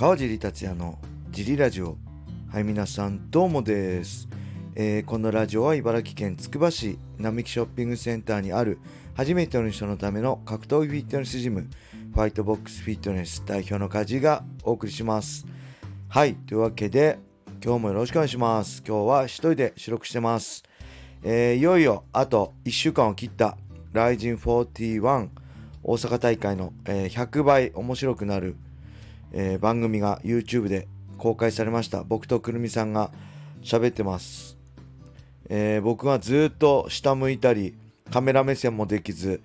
川尻達也のジリラジオ。はい皆さんどうもです、えーこのラジオは茨城県つくば市並木ショッピングセンターにある初めての人のための格闘技フィットネスジムファイトボックスフィットネス代表の梶がお送りします。はいというわけで今日もよろしくお願いします。今日は一人で収録してます。えーいよいよあと1週間を切った RIZIN41 大阪大会の、えー100倍面白くなる、えー番組が YouTube で公開されました。僕とくるみさんが喋ってます、えー僕がずっと下向いたりカメラ目線もできず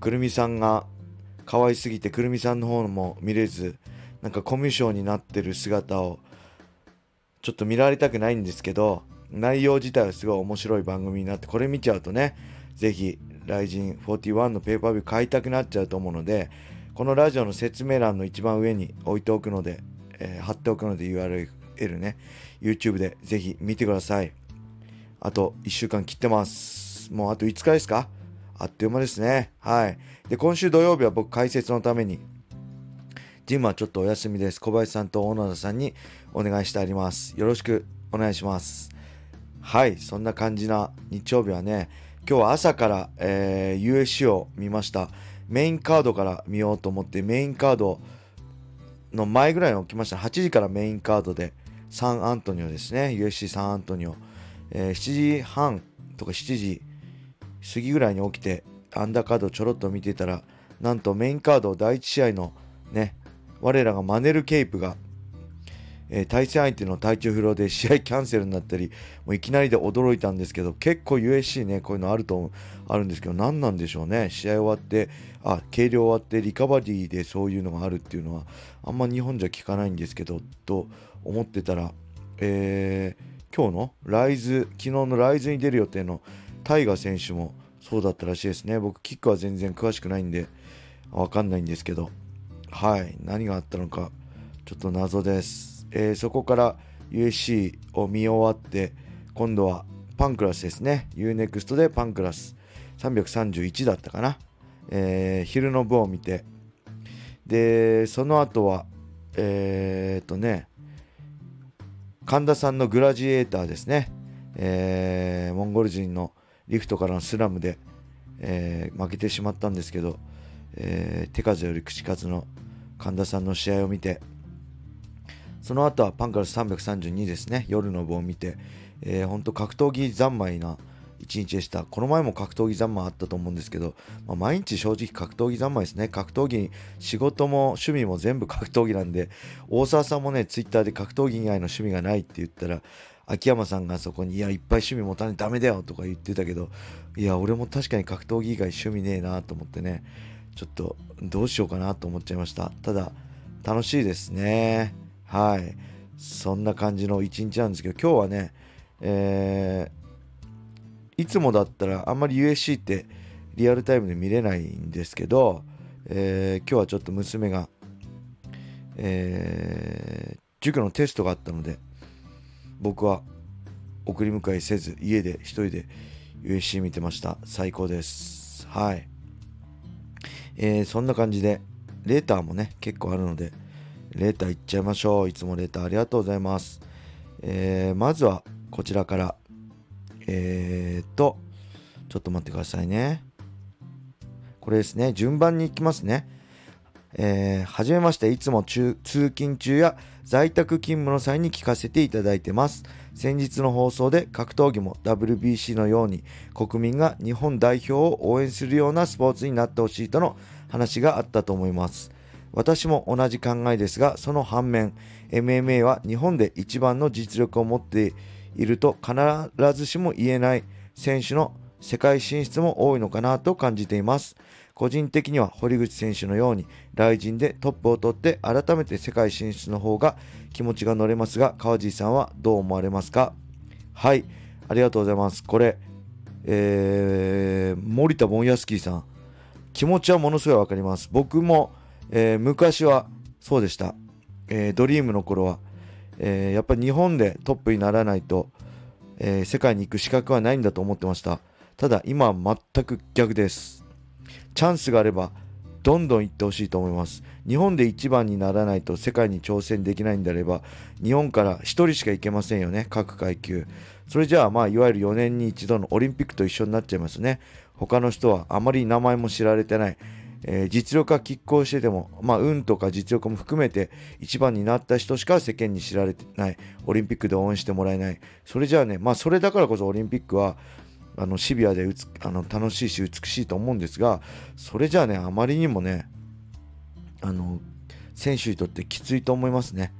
くるみさんが可愛すぎてくるみさんの方も見れずなんかコミュ障になってる姿をちょっと見られたくないんですけど内容自体はすごい面白い番組になってこれ見ちゃうとねぜひ RIZIN41 のペーパービュー買いたくなっちゃうと思うのでこのラジオの説明欄の一番上に置いておくので、えー貼っておくので URL ね YouTube でぜひ見てください。あと1週間切ってます。もうあと5日ですか？あっという間ですね。はい。で今週土曜日は僕解説のためにジムはちょっとお休みです。小林さんと小野田さんにお願いしてあります。よろしくお願いします。はい。そんな感じな日曜日はね今日は朝から、えー USC を見ました。メインカードから見ようと思ってメインカードの前ぐらいに起きました。8時からメインカードでサンアントニオですね。USC サンアントニオ、えー7時半とか7時過ぎぐらいに起きてアンダーカードちょろっと見てたらなんとメインカード第1試合のね我らがマネル・ケイプが、え対戦相手の体調不良で試合キャンセルになったりもういきなりで驚いたんですけど結構 USC ねこういうのあるとあるんですけど何なんでしょうね。試合終わってあ計量終わってリカバリーでそういうのがあるっていうのはあんま日本じゃ聞かないんですけどと思ってたら、えー今日のライズ昨日のライズに出る予定のタイガ選手もそうだったらしいですね。僕キックは全然詳しくないんでわかんないんですけどはい。何があったのかちょっと謎です、えーそこから USC を見終わって今度はパンクラスですね。UNEXT でパンクラス331だったかな、えー昼の部を見て。でその後はえーっとね神田さんのグラジエーターですね、えーモンゴル人のリフトからのスラムで、えー負けてしまったんですけど、えー手数より口数の神田さんの試合を見てその後はパンクラス332ですね。夜の部を見て、えー、本当格闘技三昧な一日でした。この前も格闘技三昧あったと思うんですけど、まあ毎日正直格闘技三昧ですね。格闘技仕事も趣味も全部格闘技なんで大沢さんもねツイッターで格闘技以外の趣味がないって言ったら秋山さんがそこに「いやいっぱい趣味持たないとダメだよ」とか言ってたけどいや俺も確かに格闘技以外趣味ねえなと思ってねちょっとどうしようかなと思っちゃいました。ただ楽しいですね。はい。そんな感じの一日なんですけど今日はねえーいつもだったらあんまり USC ってリアルタイムで見れないんですけど、えー今日はちょっと娘が、えー塾のテストがあったので僕は送り迎えせず家で一人で USC 見てました。最高です。はい。えーそんな感じでレーターもね結構あるのでレーターいっちゃいましょう。いつもレーターありがとうございます、えーまずはこちらから。えーっとちょっと待ってくださいね。これですね。順番に行きますね。えーはじめまして。いつも通勤中や在宅勤務の際に聞かせていただいてます。先日の放送で格闘技も WBC のように国民が日本代表を応援するようなスポーツになってほしいとの話があったと思います。私も同じ考えですがその反面 MMA は日本で一番の実力を持っていると必ずしも言えない選手の世界進出も多いのかなと感じています。個人的には堀口選手のように来人でトップを取って改めて世界進出の方が気持ちが乗れますが川地さんはどう思われますか？はい。ありがとうございます。これえー、森田ボンヤスキーさん。気持ちはものすごいわかります。僕も、えー昔はそうでした、えードリームの頃は、えーやっぱり日本でトップにならないと、え世界に行く資格はないんだと思ってました。ただ今は全く逆です。チャンスがあればどんどん行ってほしいと思います。日本で一番にならないと世界に挑戦できないんであれば日本から1人しか行けませんよね。各階級。それじゃあまあいわゆる4年に一度のオリンピックと一緒になっちゃいますね。他の人はあまり名前も知られてない。えー、実力が拮抗してても、まあ、運とか実力も含めて一番になった人しか世間に知られてないオリンピックで応援してもらえないそれじゃあねまあそれだからこそオリンピックはあのシビアであの楽しいし美しいと思うんですがそれじゃあねあまりにもねあの選手にとってきついと思いますね。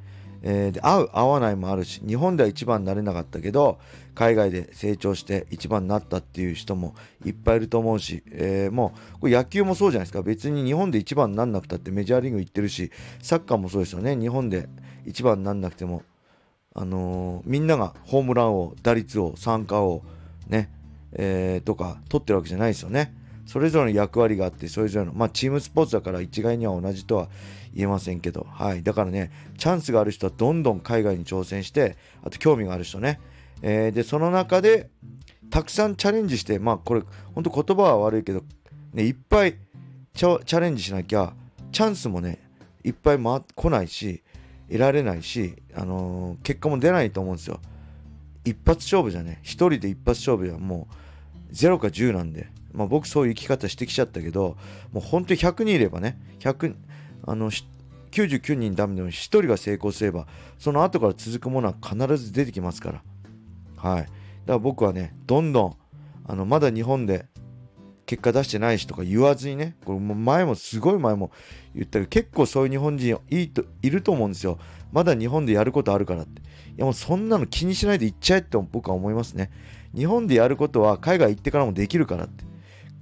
えー、で合う合わないもあるし日本では一番になれなかったけど海外で成長して一番になったっていう人もいっぱいいると思うし、えー、もうこれ野球もそうじゃないですか別に日本で一番になんなくたってメジャーリーグ行ってるしサッカーもそうですよね日本で一番になんなくても、あのー、みんながホームラン王打率王参加王ねえー、とか取ってるわけじゃないですよね。それぞれの役割があってそれぞれの、まあ、チームスポーツだから一概には同じとは言えませんけど、はい、だからねチャンスがある人はどんどん海外に挑戦してあと興味がある人ね、えー、でその中でたくさんチャレンジしてまあこれ本当言葉は悪いけど、ね、いっぱいチャレンジしなきゃチャンスもねいっぱい回来ないし得られないし、あのー、結果も出ないと思うんですよ。一発勝負じゃね。一人で一発勝負はもう0か10なんで、まあ、僕そういう生き方してきちゃったけどもう本当に100人いればね100あの99人ダメでも1人が成功すればその後から続くものは必ず出てきますからはいだから僕はねどんどんあのまだ日本で結果出してないしとか言わずにねこれも前もすごい前も言ったけど結構そういう日本人いいといると思うんですよまだ日本でやることあるからっていやもうそんなの気にしないで行っちゃえって僕は思いますね。日本でやることは海外行ってからもできるからって。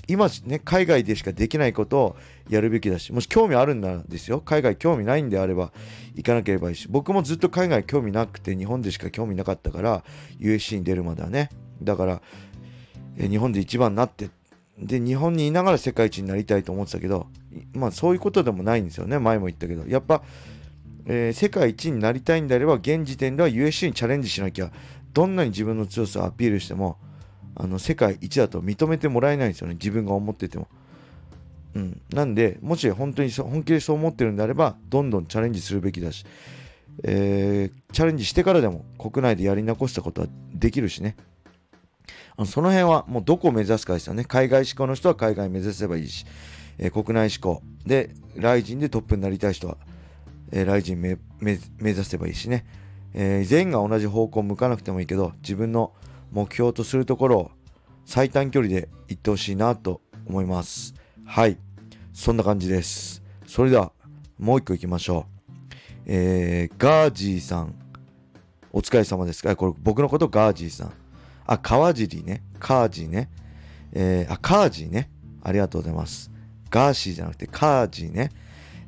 今ね、海外でしかできないことをやるべきだし、もし興味あるんならですよ、海外興味ないんであれば行かなければいいし、僕もずっと海外興味なくて日本でしか興味なかったから、USC に出るまではね。だから、え日本で一番になって、で、日本にいながら世界一になりたいと思ってたけど、まあそういうことでもないんですよね、前も言ったけど。やっぱえー、世界一になりたいんであれば現時点では USC にチャレンジしなきゃどんなに自分の強さをアピールしてもあの世界一だと認めてもらえないんですよね。自分が思ってても。うん、なんでもし本当に本気でそう思ってるんであればどんどんチャレンジするべきだし、えー、チャレンジしてからでも国内でやり残したことはできるしね。あのその辺はもうどこを目指すかですよね。海外志向の人は海外目指せばいいし、えー、国内志向。でライジンでトップになりたい人はえー、ライジン目指せばいいしね、え、全員が同じ方向を向かなくてもいいけど自分の目標とするところを最短距離で行ってほしいなと思います。はい。そんな感じです。それではもう一個行きましょう。えー、ガージーさん。お疲れ様です。かこれ僕のことガージーさん。あ川尻ね。カージーね。えー、あカージーね。ありがとうございます。ガーシーじゃなくてカージーね。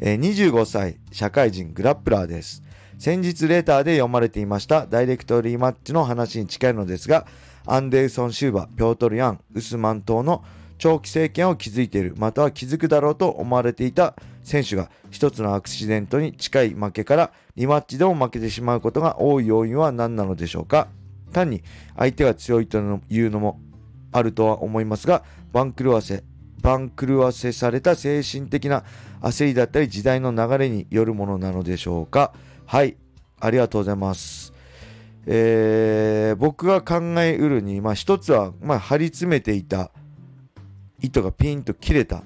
えー、25歳、社会人グラップラーです。先日レーターで読まれていましたダイレクトリーマッチの話に近いのですが、アンデルソン・シューバ、ピョートル・ヤン、ウスマン島の長期政権を築いている、または築くだろうと思われていた選手が一つのアクシデントに近い負けからリマッチでも負けてしまうことが多い要因は何なのでしょうか。単に相手が強いというのもあるとは思いますが、番狂わせ、番狂わせされた精神的な焦りだったり時代の流れによるものなのでしょうか。はい。ありがとうございます。えー、僕が考えうるに、まあ、一つは、まあ、張り詰めていた糸がピンと切れた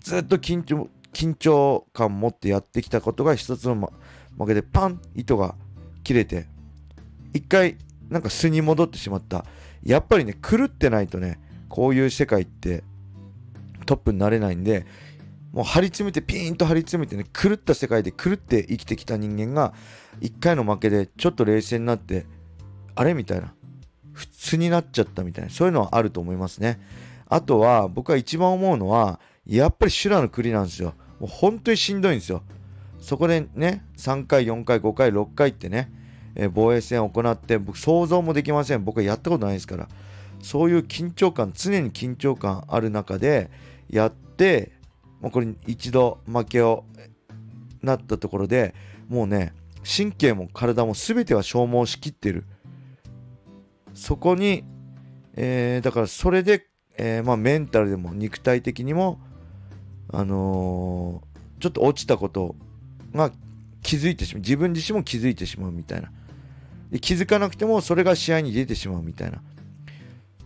ずっと緊張緊張感持ってやってきたことが一つの負けでパン糸が切れて一回なんか素に戻ってしまった。やっぱりね狂ってないとねこういう世界ってトップになれないんでもう張り詰めてピーンと張り詰めてね狂った世界で狂って生きてきた人間が1回の負けでちょっと冷静になってあれみたいな。普通になっちゃったみたいな。そういうのはあると思いますね。あとは僕は一番思うのはやっぱり修羅の国なんですよ。もう本当にしんどいんですよ。そこでね3回4回5回6回ってね、えー、防衛戦を行って僕想像もできません。僕はやったことないですから。そういう緊張感常に緊張感ある中でやってもうこれ一度負けをなったところでもうね神経も体も全ては消耗しきってる。そこに、えー、だからそれで、えー、まあ、メンタルでも肉体的にもあのー、ちょっと落ちたことが気づいてしまう。自分自身も気づいてしまうみたいな。で気づかなくてもそれが試合に出てしまうみたいな。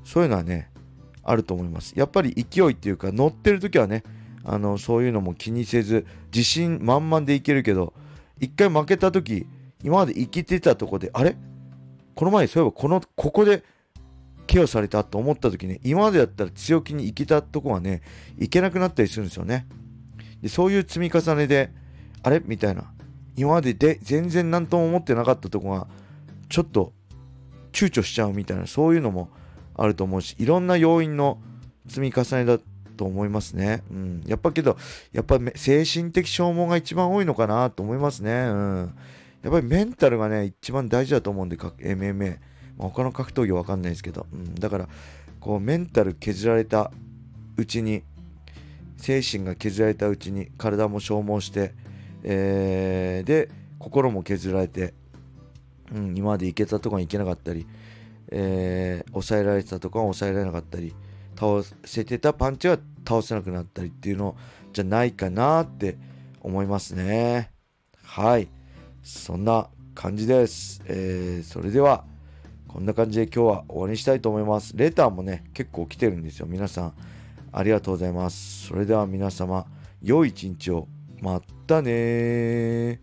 そういうのはねあると思います。やっぱり勢いっていうか乗ってる時はねあのそういうのも気にせず自信満々でいけるけど一回負けた時今まで生きてたとこであれ？この前そういえばこのここでケアされたと思った時ね今までだったら強気にいけたとこがねいけなくなったりするんですよね。でそういう積み重ねであれ？みたいな。今までで全然何とも思ってなかったとこがちょっと躊躇しちゃうみたいなそういうのもあると思うしいろんな要因の積み重ねだと思いますね。うん、やっぱけどやっぱ精神的消耗が一番多いのかなと思いますね。うん、やっぱりメンタルがね一番大事だと思うんで MMA、まあ、他の格闘技わかんないですけど、うん、だからこうメンタル削られたうちに精神が削られたうちに体も消耗して、えー、で心も削られて、うん、今まで行けたとこに行けなかったり、えー、抑えられてたとこは抑えられなかったり倒せてたパンチは倒せなくなったりっていうのじゃないかなって思いますね。はい。そんな感じです、えー、それではこんな感じで今日は終わりにしたいと思います。レターもね結構来てるんですよ。皆さんありがとうございます。それでは皆様良い一日を。またね